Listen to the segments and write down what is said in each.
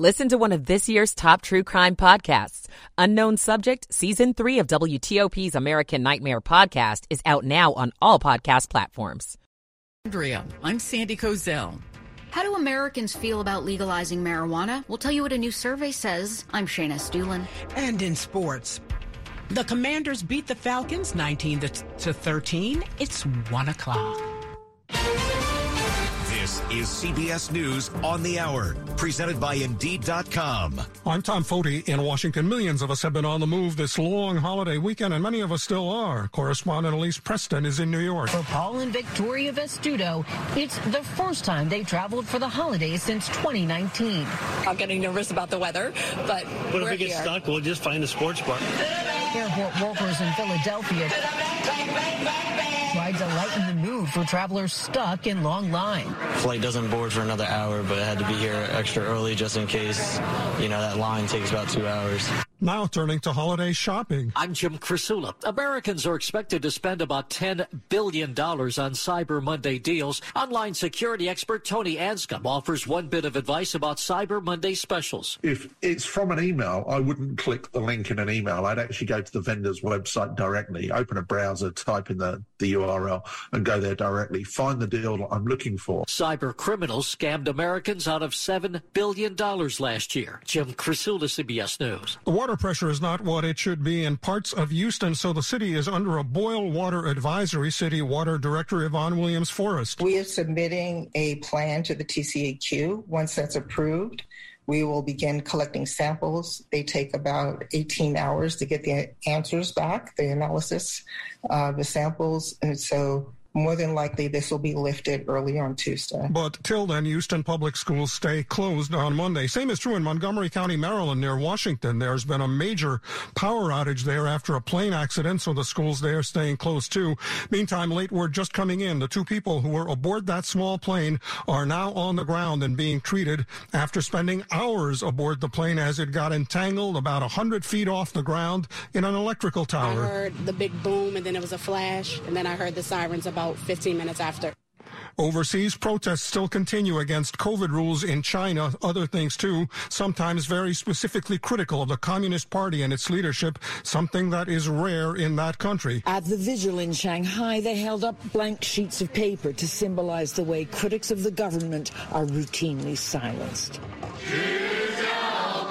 Listen to one of this year's top true crime podcasts. Unknown Subject, Season 3 of WTOP's American Nightmare podcast is out now on all podcast platforms. Andrea, I'm Sandy Kozel. How do Americans feel about legalizing marijuana? We'll tell you what a new survey says. I'm Shayna Estulin. And in sports, the Commanders beat the Falcons 19 to 13. It's 1 o'clock. This is CBS News on the Hour, presented by Indeed.com. I'm Tom Foty in Washington. Millions of us have been on the move this long holiday weekend, and many of us still are. Correspondent Elise Preston is in New York. For Paul and Victoria Vestudo, it's the first time they traveled for the holidays since 2019. I'm getting nervous about the weather, but But if we here. get stuck, we'll just find a sports bar. Airport workers in Philadelphia tried to lighten the mood for travelers stuck in long lines. Flight doesn't board for another hour, but I had to be here extra early just in case, you know, that line takes about two hours. Now turning to holiday shopping. I'm Jim Krasula. Americans are expected to spend about $10 billion on Cyber Monday deals. Online security expert Tony Anscombe offers one bit of advice about Cyber Monday specials. If it's from an email, I wouldn't click the link in an email. I'd actually go to the vendor's website directly, open a browser, type in the, the URL, and go there directly. Find the deal I'm looking for. Cyber criminals scammed Americans out of $7 billion last year. Jim Krasula, CBS News. The water pressure is not what it should be in parts of Houston, so the city is under a boil water advisory. City Water Director Yvonne Williams Forrest. We are submitting a plan to the TCEQ. Once that's approved, we will begin collecting samples. They take about 18 hours to get the answers back, the analysis, uh, the samples. And so more than likely this will be lifted early on Tuesday. But till then, Houston public schools stay closed on Monday. Same is true in Montgomery County, Maryland, near Washington. There's been a major power outage there after a plane accident, so the schools there staying closed too. Meantime, late word just coming in. The two people who were aboard that small plane are now on the ground and being treated after spending hours aboard the plane as it got entangled about 100 feet off the ground in an electrical tower. I heard the big boom and then it was a flash, and then I heard the sirens about 15 minutes after. Overseas protests still continue against COVID rules in China, other things too, sometimes very specifically critical of the Communist Party and its leadership, something that is rare in that country. At the vigil in Shanghai, they held up blank sheets of paper to symbolize the way critics of the government are routinely silenced.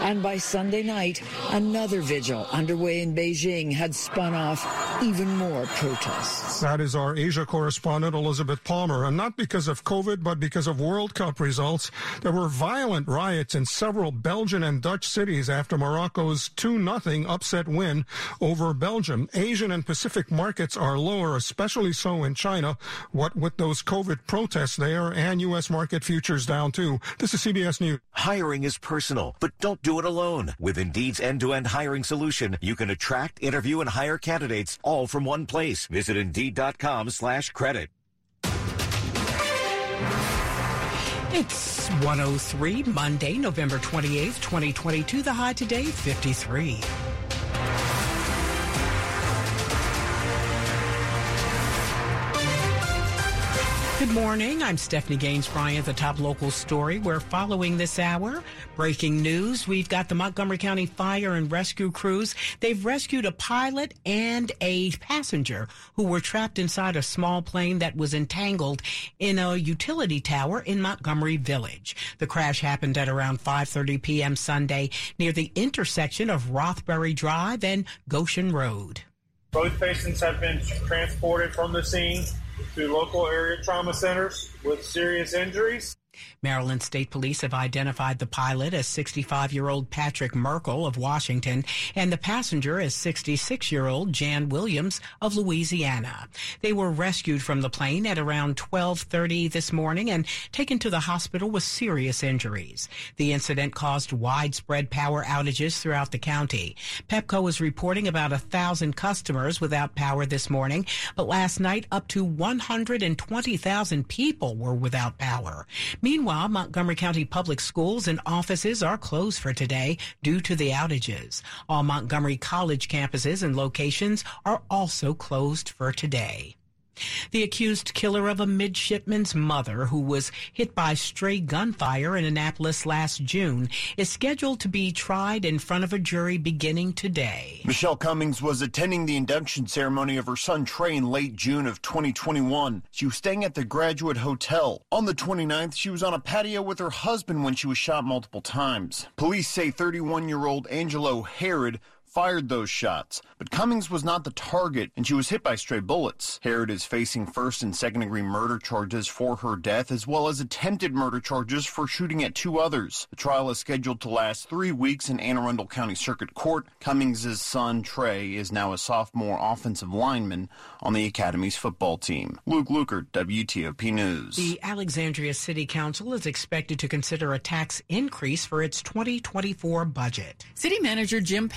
And by Sunday night, another vigil underway in Beijing had spun off even more protests. That is our Asia correspondent, Elizabeth Palmer. And not because of COVID, but because of World Cup results. There were violent riots in several Belgian and Dutch cities after Morocco's 2 0 upset win over Belgium. Asian and Pacific markets are lower, especially so in China. What with those COVID protests there and U.S. market futures down too. This is CBS News. Hiring is personal, but don't do it alone. With Indeed's end-to-end hiring solution, you can attract, interview, and hire candidates all from one place. Visit Indeed.com slash credit. It's 103, Monday, November 28th, 2022. The high today, 53. Good morning. I'm Stephanie Gaines Bryant, the top local story. We're following this hour. Breaking news. We've got the Montgomery County Fire and Rescue crews. They've rescued a pilot and a passenger who were trapped inside a small plane that was entangled in a utility tower in Montgomery Village. The crash happened at around 5:30 p.m. Sunday near the intersection of Rothbury Drive and Goshen Road. Both patients have been transported from the scene to local area trauma centers with serious injuries. Maryland State Police have identified the pilot as 65 year old Patrick Merkle of Washington and the passenger as 66 year old Jan Williams of Louisiana. They were rescued from the plane at around 1230 this morning and taken to the hospital with serious injuries. The incident caused widespread power outages throughout the county. PEPCO is reporting about a thousand customers without power this morning, but last night up to 120,000 people were without power. Meanwhile, Montgomery County public schools and offices are closed for today due to the outages. All Montgomery College campuses and locations are also closed for today. The accused killer of a midshipman's mother who was hit by stray gunfire in Annapolis last June is scheduled to be tried in front of a jury beginning today. Michelle Cummings was attending the induction ceremony of her son Trey in late June of 2021. She was staying at the Graduate Hotel. On the 29th, she was on a patio with her husband when she was shot multiple times. Police say 31 year old Angelo Harrod fired those shots, but Cummings was not the target and she was hit by stray bullets. Harrod is facing first and second degree murder charges for her death as well as attempted murder charges for shooting at two others. The trial is scheduled to last three weeks in Anne Arundel County Circuit Court. Cummings' son Trey is now a sophomore offensive lineman on the Academy's football team. Luke Lukert, WTOP News. The Alexandria City Council is expected to consider a tax increase for its 2024 budget. City Manager Jim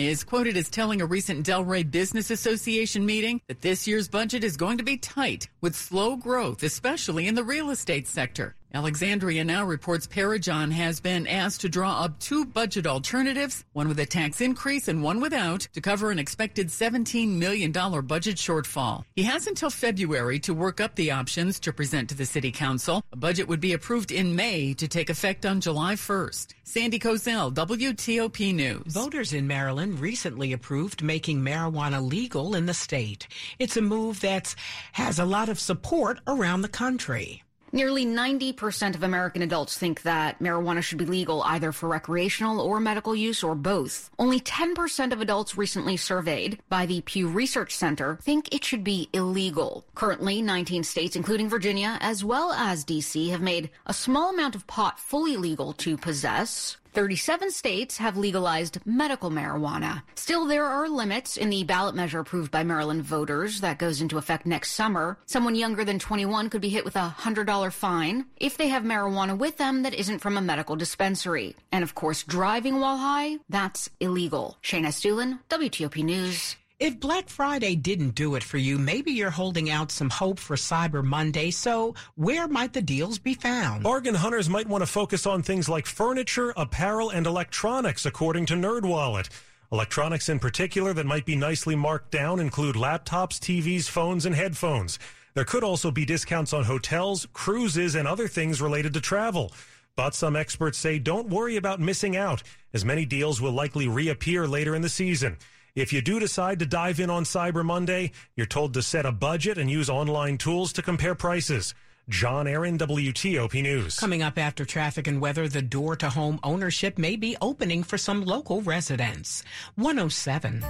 Is quoted as telling a recent Del Ray Business Association meeting that this year's budget is going to be tight with slow growth, especially in the real estate sector. Alexandria now reports Parajon has been asked to draw up two budget alternatives, one with a tax increase and one without, to cover an expected $17 million budget shortfall. He has until February to work up the options to present to the City Council. A budget would be approved in May to take effect on July 1st. Sandy Kozel, WTOP News. Voters in Maryland recently approved making marijuana legal in the state. It's a move that has a lot of support around the country. Nearly 90% of American adults think that marijuana should be legal either for recreational or medical use or both. Only 10% of adults recently surveyed by the Pew Research Center think it should be illegal. Currently, 19 states, including Virginia as well as DC, have made a small amount of pot fully legal to possess. 37 states have legalized medical marijuana. Still, there are limits in the ballot measure approved by Maryland voters that goes into effect next summer. Someone younger than 21 could be hit with a $100 fine if they have marijuana with them that isn't from a medical dispensary. And of course, driving while high, that's illegal. Shayna Estulin, WTOP News. If Black Friday didn't do it for you, maybe you're holding out some hope for Cyber Monday. So where might the deals be found? Bargain hunters might want to focus on things like furniture, apparel, and electronics, according to NerdWallet. Electronics in particular that might be nicely marked down include laptops, TVs, phones, and headphones. There could also be discounts on hotels, cruises, and other things related to travel. But some experts say don't worry about missing out, as many deals will likely reappear later in the season. If you do decide to dive in on Cyber Monday, you're told to set a budget and use online tools to compare prices. John Aaron, WTOP News. Coming up after traffic and weather, the door to home ownership may be opening for some local residents. 107.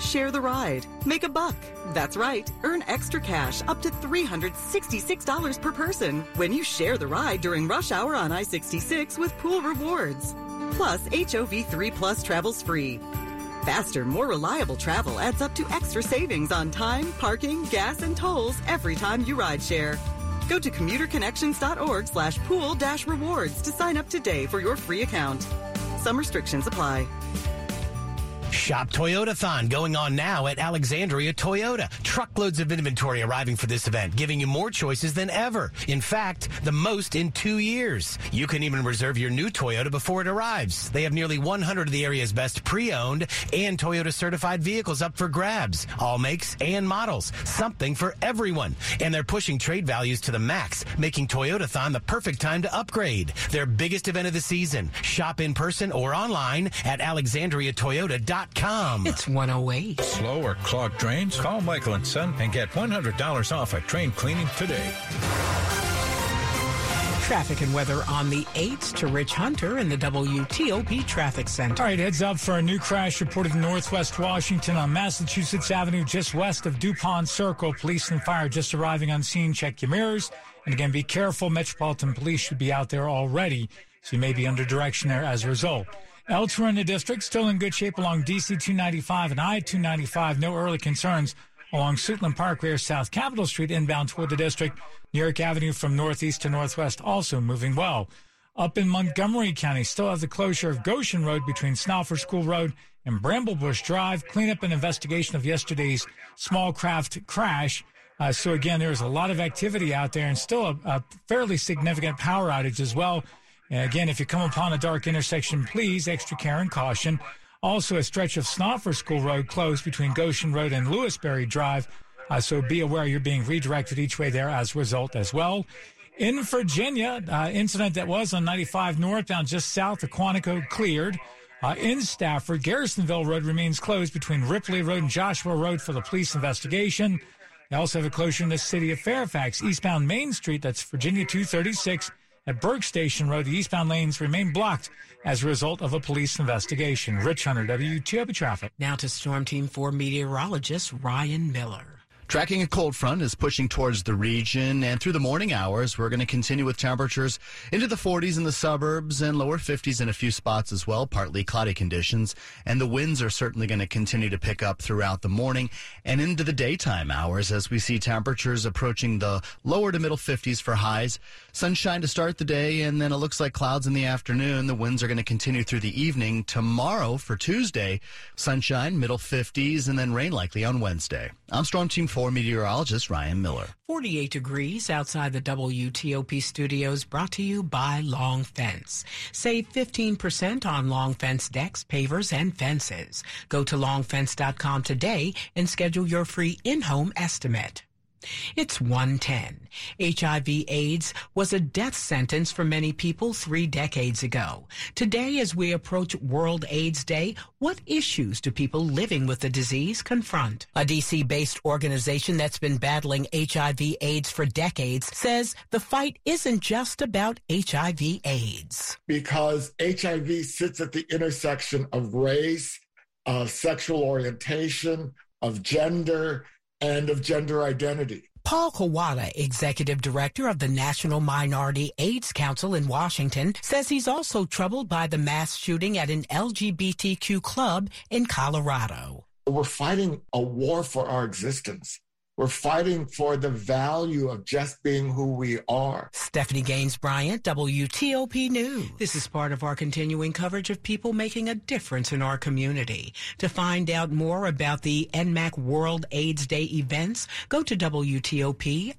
Share the ride. Make a buck. That's right. Earn extra cash up to $366 per person when you share the ride during rush hour on I 66 with Pool Rewards. Plus, HOV3 Plus travels free. Faster, more reliable travel adds up to extra savings on time, parking, gas, and tolls every time you ride share. Go to commuterconnections.org slash pool dash rewards to sign up today for your free account. Some restrictions apply. Shop Toyotathon going on now at Alexandria Toyota. Truckloads of inventory arriving for this event, giving you more choices than ever. In fact, the most in two years. You can even reserve your new Toyota before it arrives. They have nearly 100 of the area's best pre-owned and Toyota certified vehicles up for grabs. All makes and models. Something for everyone. And they're pushing trade values to the max, making Toyotathon the perfect time to upgrade. Their biggest event of the season. Shop in person or online at alexandriatoyota.com. It's 108. Slow or clogged drains? Call Michael and Son and get $100 off a train cleaning today. Traffic and weather on the 8th to Rich Hunter in the WTOP Traffic Center. All right, heads up for a new crash reported in northwest Washington on Massachusetts Avenue, just west of DuPont Circle. Police and fire just arriving on scene. Check your mirrors. And again, be careful. Metropolitan Police should be out there already, so you may be under direction there as a result. Elsewhere in the district, still in good shape along DC 295 and I 295. No early concerns along Suitland Parkway South Capitol Street inbound toward the district. New York Avenue from northeast to northwest also moving well. Up in Montgomery County, still have the closure of Goshen Road between Snouffer School Road and Bramblebush Drive. Cleanup and investigation of yesterday's small craft crash. Uh, so again, there's a lot of activity out there and still a, a fairly significant power outage as well. Again, if you come upon a dark intersection, please extra care and caution. Also, a stretch of Snouffer School Road closed between Goshen Road and Lewisberry Drive. Uh, so be aware you're being redirected each way there as a result as well. In Virginia, uh, incident that was on 95 northbound just south of Quantico cleared. Uh, in Stafford, Garrisonville Road remains closed between Ripley Road and Joshua Road for the police investigation. They also have a closure in the city of Fairfax, eastbound Main Street. That's Virginia 236 at Burke Station Road. The eastbound lanes remain blocked as a result of a police investigation. Rich Hunter, WTOP Traffic. Now to Storm Team 4 meteorologist Ryan Miller. Tracking a cold front is pushing towards the region, and through the morning hours, we're going to continue with temperatures into the 40s in the suburbs and lower 50s in a few spots as well, partly cloudy conditions. And the winds are certainly going to continue to pick up throughout the morning and into the daytime hours as we see temperatures approaching the lower to middle 50s for highs. Sunshine to start the day, and then it looks like clouds in the afternoon. The winds are going to continue through the evening. Tomorrow for Tuesday, sunshine, middle 50s, and then rain likely on Wednesday. I'm Storm Team 4 meteorologist Ryan Miller. 48 degrees outside the WTOP studios brought to you by Long Fence. Save 15% on Long Fence decks, pavers, and fences. Go to longfence.com today and schedule your free in-home estimate. It's 110. HIV AIDS was a death sentence for many people three decades ago. Today, as we approach World AIDS Day, what issues do people living with the disease confront? A DC-based organization that's been battling HIV AIDS for decades says the fight isn't just about HIV AIDS. Because HIV sits at the intersection of race, of sexual orientation, of gender, and of gender identity. Paul Kawata, executive director of the National Minority AIDS Council in Washington, says he's also troubled by the mass shooting at an LGBTQ club in Colorado. We're fighting a war for our existence. We're fighting for the value of just being who we are. Stephanie Gaines Bryant, WTOP News. This is part of our continuing coverage of people making a difference in our community. To find out more about the NMAC World AIDS Day events, go to WTOP.com.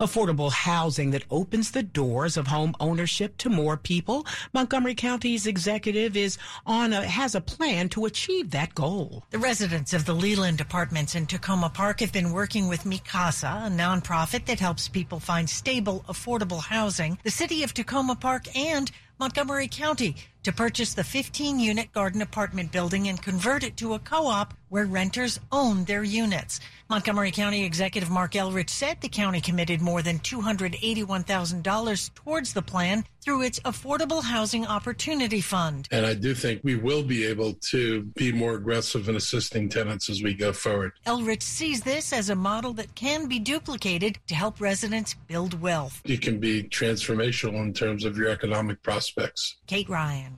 Affordable housing that opens the doors of home ownership to more people. Montgomery County's executive is on a, has a plan to achieve that goal. The residents of the Leland Apartments in Takoma Park have been working with Mi Casa, a nonprofit that helps people find stable, affordable housing. The city of Takoma Park and Montgomery County to purchase the 15 unit garden apartment building and convert it to a co op where renters own their units. Montgomery County Executive Marc Elrich said the county committed more than $281,000 towards the plan through its Affordable Housing Opportunity Fund. And I do think we will be able to be more aggressive in assisting tenants as we go forward. Elrich sees this as a model that can be duplicated to help residents build wealth. It can be transformational in terms of your economic prospects. Kate Ryan.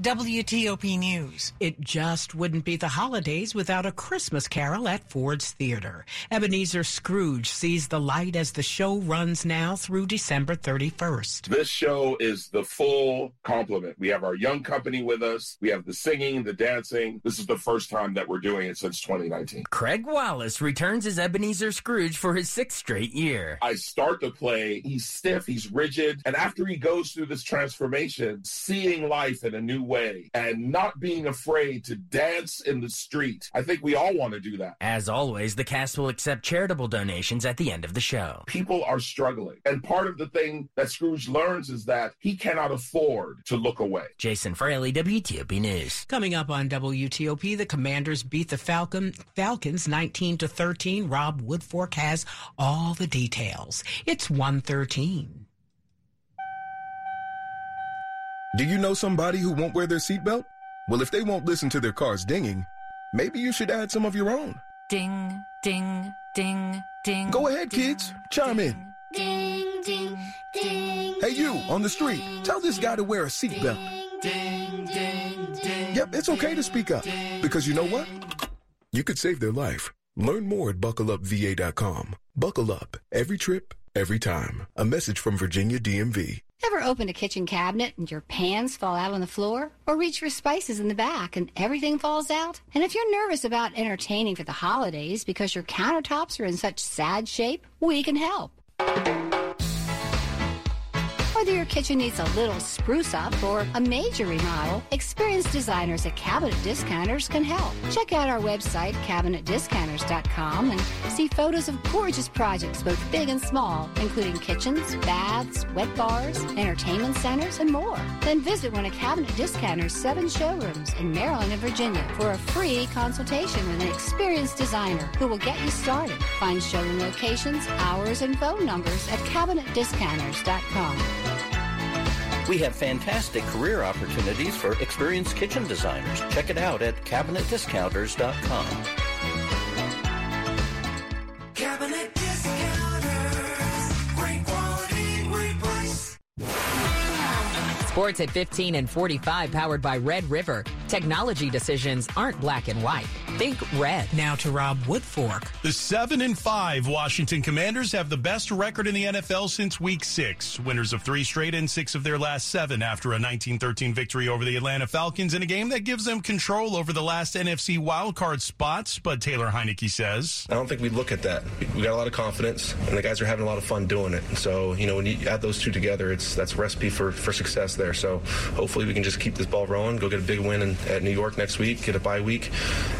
WTOP News. It just wouldn't be the holidays without a Christmas carol at Ford's Theater. Ebenezer Scrooge sees the light as the show runs now through December 31st. This show is the full complement. We have our young company with us. We have the singing, the dancing. This is the first time that we're doing it since 2019. Craig Wallace returns as Ebenezer Scrooge for his sixth straight year. I start the play, he's stiff, he's rigid. And after he goes through this transformation, seeing life in a new way and not being afraid to dance in the street. I think we all want to do that. As always, the cast will accept charitable donations at the end of the show. People are struggling. And part of the thing that Scrooge learns is that he cannot afford to look away. Jason Fraley, WTOP News. Coming up on WTOP, the Commanders beat the Falcon Falcons 19 to 13. Rob Woodfork has all the details. It's 113. Do you know somebody who won't wear their seatbelt? Well, if they won't listen to their cars dinging, maybe you should add some of your own. Ding, ding, ding, ding. Go ahead, kids. Chime in. Ding, ding, ding. Hey, you on the street, tell this guy to wear a seatbelt. Ding, ding, ding. Yep, it's okay to speak up. Because you know what? You could save their life. Learn more at buckleupva.com. Buckle up. Every trip, every time. A message from Virginia DMV. Ever open a kitchen cabinet and your pans fall out on the floor? Or reach for spices in the back and everything falls out? And if you're nervous about entertaining for the holidays because your countertops are in such sad shape, we can help. Whether your kitchen needs a little spruce up or a major remodel, experienced designers at Cabinet Discounters can help. Check out our website, cabinetdiscounters.com, and see photos of gorgeous projects, both big and small, including kitchens, baths, wet bars, entertainment centers, and more. Then visit one of Cabinet Discounters' seven showrooms in Maryland and Virginia for a free consultation with an experienced designer who will get you started. Find showroom locations, hours, and phone numbers at cabinetdiscounters.com. We have fantastic career opportunities for experienced kitchen designers. Check it out at cabinetdiscounters.com. Cabinet discounters. Great quality, great price. Sports at 15 and 45 powered by Red River. Technology decisions aren't black and white. Think red. Now to Rob Woodfork. The 7 and 5 Washington Commanders have the best record in the NFL since week 6. Winners of 3 straight and 6 of their last 7 after a 19-13 victory over the Atlanta Falcons in a game that gives them control over the last NFC wildcard spots, but Taylor Heinicke says, I don't think we look at that. We got a lot of confidence, and the guys are having a lot of fun doing it. And so, you know, when you add those two together, it's that's a recipe for, for success there. So hopefully we can just keep this ball rolling, go get a big win in, at New York next week, get a bye week,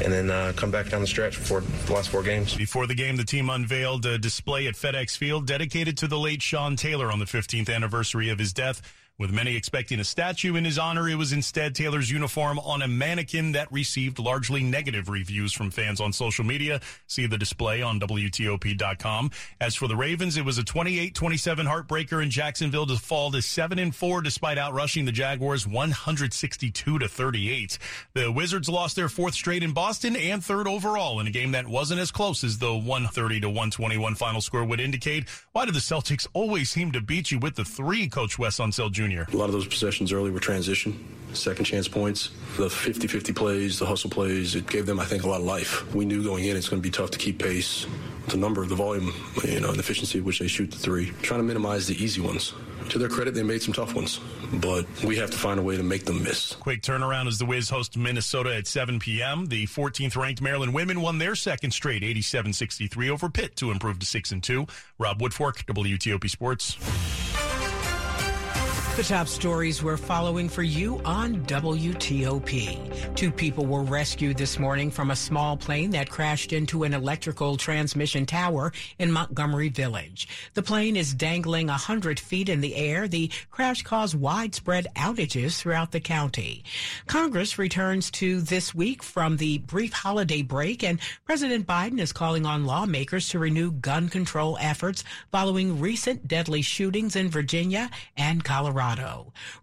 and then uh, come back down the stretch for the last four games. Before the game, the team unveiled a display at FedEx Field dedicated to the late Sean Taylor on the 15th anniversary of his death. With many expecting a statue in his honor, it was instead Taylor's uniform on a mannequin that received largely negative reviews from fans on social media. See the display on WTOP.com. As for the Ravens, it was a 28-27 heartbreaker in Jacksonville to fall to 7 and 4 despite outrushing the Jaguars 162 to 38. The Wizards lost their fourth straight in Boston and third overall in a game that wasn't as close as the 130 to 121 final score would indicate. Why do the Celtics always seem to beat you with the three, Coach Wes Unseld Jr.? A lot of those possessions early were transition, second chance points. The 50 50 plays, the hustle plays, it gave them, I think, a lot of life. We knew going in it's going to be tough to keep pace with the number, the volume, you know, and the efficiency at which they shoot the three. Trying to minimize the easy ones. To their credit, they made some tough ones, but we have to find a way to make them miss. Quick turnaround as the Wiz host Minnesota at 7 p.m. The 14th ranked Maryland women won their second straight 87 63 over Pitt to improve to 6 and 2. Rob Woodfork, WTOP Sports. The top stories we're following for you on WTOP. Two people were rescued this morning from a small plane that crashed into an electrical transmission tower in Montgomery Village. The plane is dangling 100 feet in the air. The crash caused widespread outages throughout the county. Congress returns to this week from the brief holiday break, and President Biden is calling on lawmakers to renew gun control efforts following recent deadly shootings in Virginia and Colorado.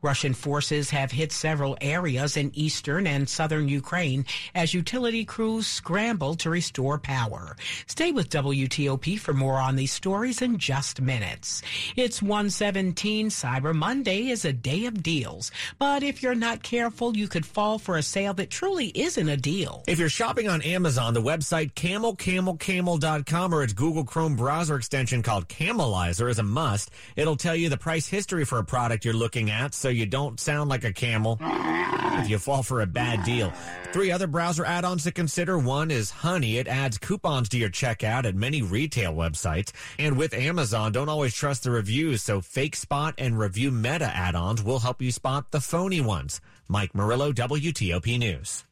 Russian forces have hit several areas in eastern and southern Ukraine as utility crews scramble to restore power. Stay with WTOP for more on these stories in just minutes. It's 117 Cyber Monday is a day of deals, but if you're not careful, you could fall for a sale that truly isn't a deal. If you're shopping on Amazon, the website camelcamelcamel.com or its Google Chrome browser extension called Camelizer is a must. It'll tell you the price history for a product you're looking at so you don't sound like a camel if you fall for a bad deal. Three other browser add-ons to consider. One is Honey. It adds coupons to your checkout at many retail websites. And with Amazon, don't always trust the reviews, so Fake Spot and Review Meta add-ons will help you spot the phony ones. Mike Murillo, WTOP News.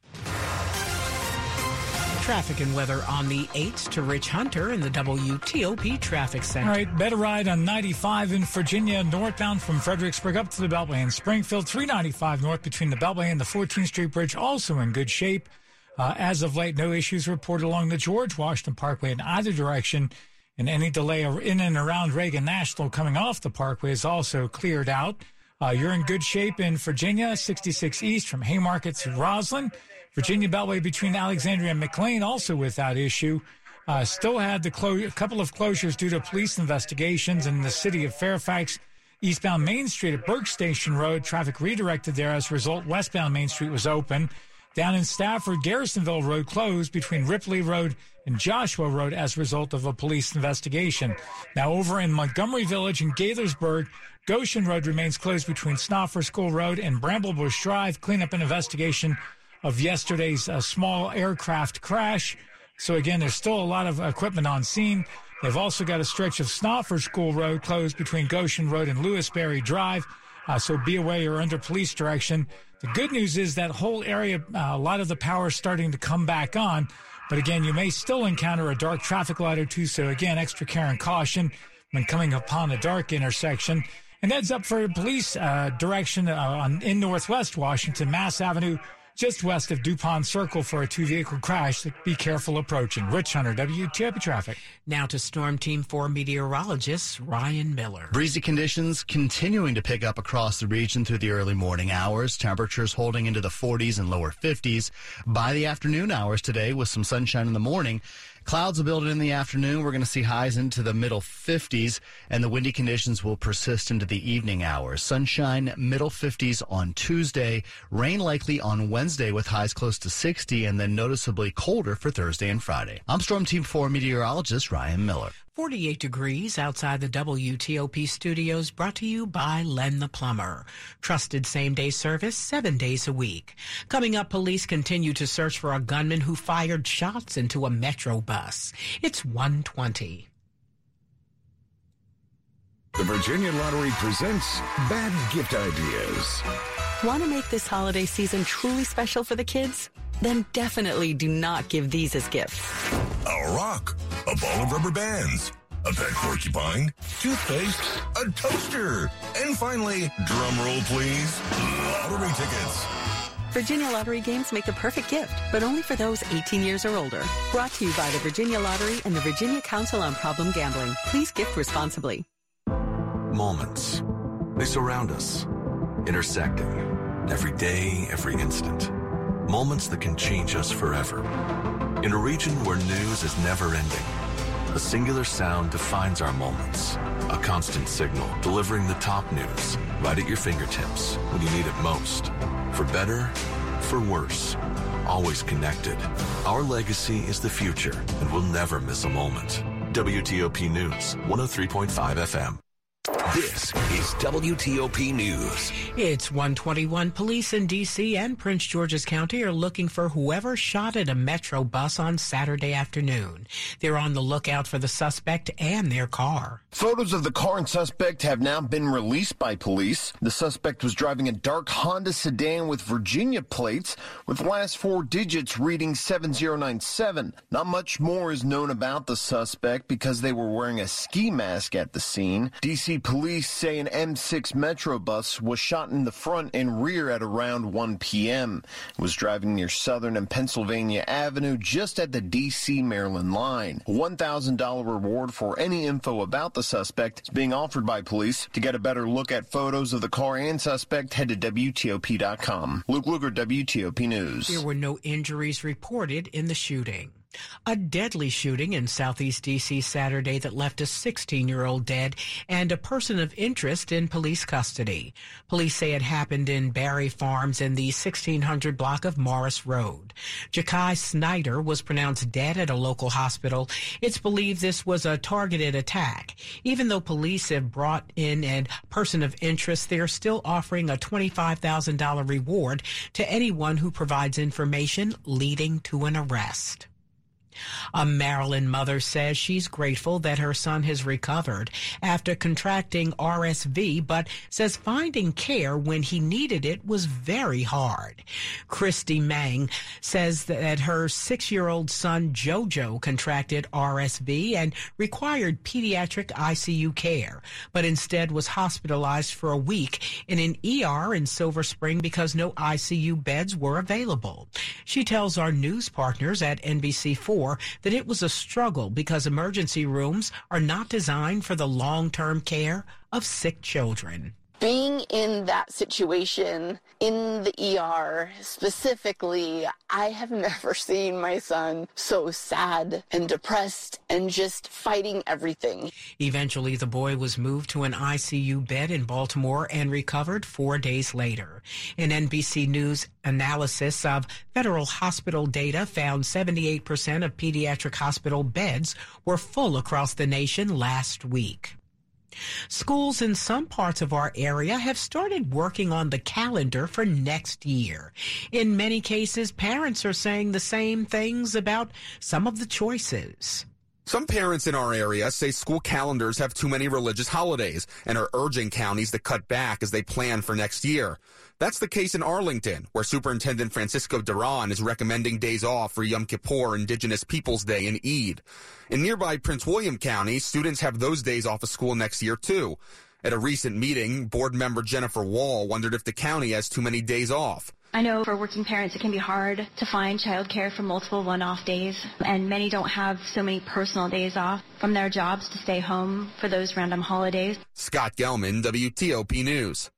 Traffic and weather on the 8th to Rich Hunter in the WTOP Traffic Center. All right, better ride on 95 in Virginia, northbound from Fredericksburg up to the Beltway in Springfield. 395 north between the Beltway and the 14th Street Bridge, also in good shape. Uh, as of late, no issues reported along the George Washington Parkway in either direction. And any delay in and around Reagan National coming off the parkway is also cleared out. Uh, you're in good shape in Virginia, 66 East from Haymarket to Rosslyn. Virginia Beltway between Alexandria and McLean, also without issue. Uh, still had the clo- a couple of closures due to police investigations in the city of Fairfax. Eastbound Main Street at Burke Station Road, traffic redirected there. As a result, westbound Main Street was open. Down in Stafford, Garrisonville Road closed between Ripley Road and Joshua Road as a result of a police investigation. Now over in Montgomery Village and Gaithersburg, Goshen Road remains closed between Snouffer School Road and Bramblebush Drive. Cleanup and investigation of yesterday's uh, small aircraft crash. So again, there's still a lot of equipment on scene. They've also got a stretch of Snouffer School Road closed between Goshen Road and Lewisberry Drive. Uh, so be aware you're under police direction. The good news is that whole area, uh, a lot of the power is starting to come back on. But again, you may still encounter a dark traffic light or two. So again, extra care and caution when coming upon a dark intersection. And heads up for police uh, direction uh, on, in Northwest Washington, Mass Avenue, just west of DuPont Circle for a two vehicle crash. Be careful approaching. Rich Hunter, WTOP Traffic. Now to Storm Team 4 meteorologist Ryan Miller. Breezy conditions continuing to pick up across the region through the early morning hours. Temperatures holding into the 40s and lower 50s. By the afternoon hours today, with some sunshine in the morning, Clouds will build in the afternoon. We're going to see highs into the middle 50s, and the windy conditions will persist into the evening hours. Sunshine, middle 50s on Tuesday. Rain likely on Wednesday with highs close to 60, and then noticeably colder for Thursday and Friday. I'm Storm Team 4 meteorologist Ryan Miller. 48 degrees outside the WTOP studios brought to you by Len the Plumber. Trusted same day service seven days a week. Coming up, police continue to search for a gunman who fired shots into a Metro bus. It's 120. The Virginia Lottery presents Bad Gift Ideas. Want to make this holiday season truly special for the kids? Then definitely do not give these as gifts. A rock, a ball of rubber bands, a pet porcupine, toothpaste, a toaster, and finally, drum roll please, lottery tickets. Virginia Lottery games make the perfect gift, but only for those 18 years or older. Brought to you by the Virginia Lottery and the Virginia Council on Problem Gambling. Please gift responsibly. Moments. They surround us, intersecting every day, every instant. Moments that can change us forever. In a region where news is never ending, a singular sound defines our moments. A constant signal delivering the top news right at your fingertips when you need it most. For better, for worse. Always connected. Our legacy is the future, and we'll never miss a moment. WTOP News, 103.5 FM. This is WTOP News. It's 121. Police in D.C. and Prince George's County are looking for whoever shot at a Metro bus on Saturday afternoon. They're on the lookout for the suspect and their car. Photos of the car and suspect have now been released by police. The suspect was driving a dark Honda sedan with Virginia plates with last four digits reading 7097. Not much more is known about the suspect because they were wearing a ski mask at the scene. DC police say an M6 Metro bus was shot in the front and rear at around 1 p.m. It was driving near Southern and Pennsylvania Avenue just at the DC Maryland line. A $1,000 reward for any info about the suspect is being offered by police. To get a better look at photos of the car and suspect, head to WTOP.com. Luke Lukert, WTOP News. There were no injuries reported in the shooting. A deadly shooting in southeast D.C. Saturday that left a 16 year old dead and a person of interest in police custody. Police say it happened in Barry Farms in the 1600 block of Morris Road. Jakai Snyder was pronounced dead at a local hospital. It's believed this was a targeted attack. Even though police have brought in a person of interest, they are still offering a $25,000 reward to anyone who provides information leading to an arrest. A Maryland mother says she's grateful that her son has recovered after contracting RSV, but says finding care when he needed it was very hard. Christy Mang says that her six-year-old son Jojo contracted RSV and required pediatric ICU care, but instead was hospitalized for a week in an ER in Silver Spring because no ICU beds were available. She tells our news partners at NBC4 that it was a struggle because emergency rooms are not designed for the long-term care of sick children. Being in that situation in the ER specifically, I have never seen my son so sad and depressed and just fighting everything. Eventually, the boy was moved to an ICU bed in Baltimore and recovered four days later. An NBC News analysis of federal hospital data found 78% of pediatric hospital beds were full across the nation last week. Schools in some parts of our area have started working on the calendar for next year. In many cases, parents are saying the same things about some of the choices. Some parents in our area say school calendars have too many religious holidays and are urging counties to cut back as they plan for next year. That's the case in Arlington, where Superintendent Francisco Duran is recommending days off for Yom Kippur, Indigenous Peoples Day, and Eid. In nearby Prince William County, students have those days off of school next year too. At a recent meeting, board member Jennifer Wall wondered if the county has too many days off. I know for working parents it can be hard to find childcare for multiple one-off days, and many don't have so many personal days off from their jobs to stay home for those random holidays. Scott Gelman, WTOP News.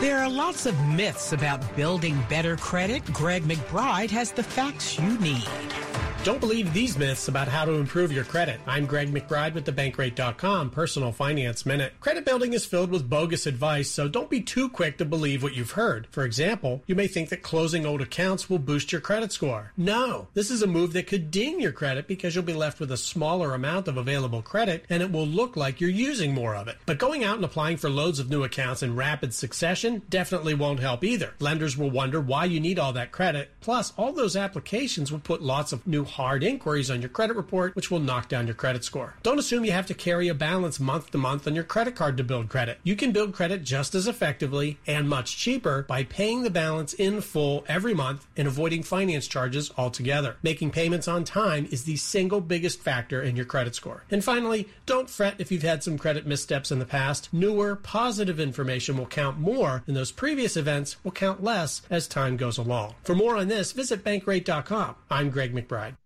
There are lots of myths about building better credit. Greg McBride has the facts you need. Don't believe these myths about how to improve your credit. I'm Greg McBride with thebankrate.com Personal Finance Minute. Credit building is filled with bogus advice, so don't be too quick to believe what you've heard. For example, you may think that closing old accounts will boost your credit score. No, this is a move that could ding your credit because you'll be left with a smaller amount of available credit and it will look like you're using more of it. But going out and applying for loads of new accounts in rapid succession definitely won't help either. Lenders will wonder why you need all that credit. Plus, all those applications will put lots of new hard inquiries on your credit report, which will knock down your credit score. Don't assume you have to carry a balance month to month on your credit card to build credit. You can build credit just as effectively and much cheaper by paying the balance in full every month and avoiding finance charges altogether. Making payments on time is the single biggest factor in your credit score. And finally, don't fret if you've had some credit missteps in the past. Newer, positive information will count more, and those previous events will count less as time goes along. For more on this, visit bankrate.com. I'm Greg McBride.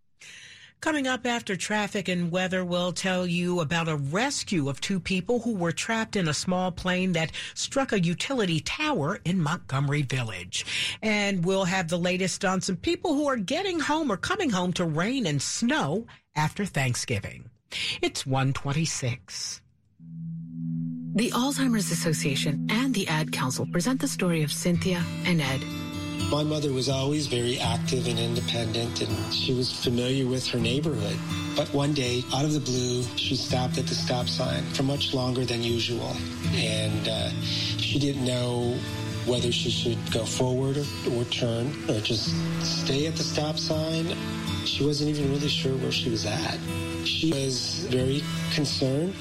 Coming up after traffic and weather, we'll tell you about a rescue of two people who were trapped in a small plane that struck a utility tower in Montgomery Village. And we'll have the latest on some people who are getting home or coming home to rain and snow after Thanksgiving. It's 126. The Alzheimer's Association and the Ad Council present the story of Cynthia and Ed. My mother was always very active and independent, and she was familiar with her neighborhood. But one day, out of the blue, she stopped at the stop sign for much longer than usual. And uh, she didn't know whether she should go forward or, or turn or just stay at the stop sign. She wasn't even really sure where she was at. She was very concerned.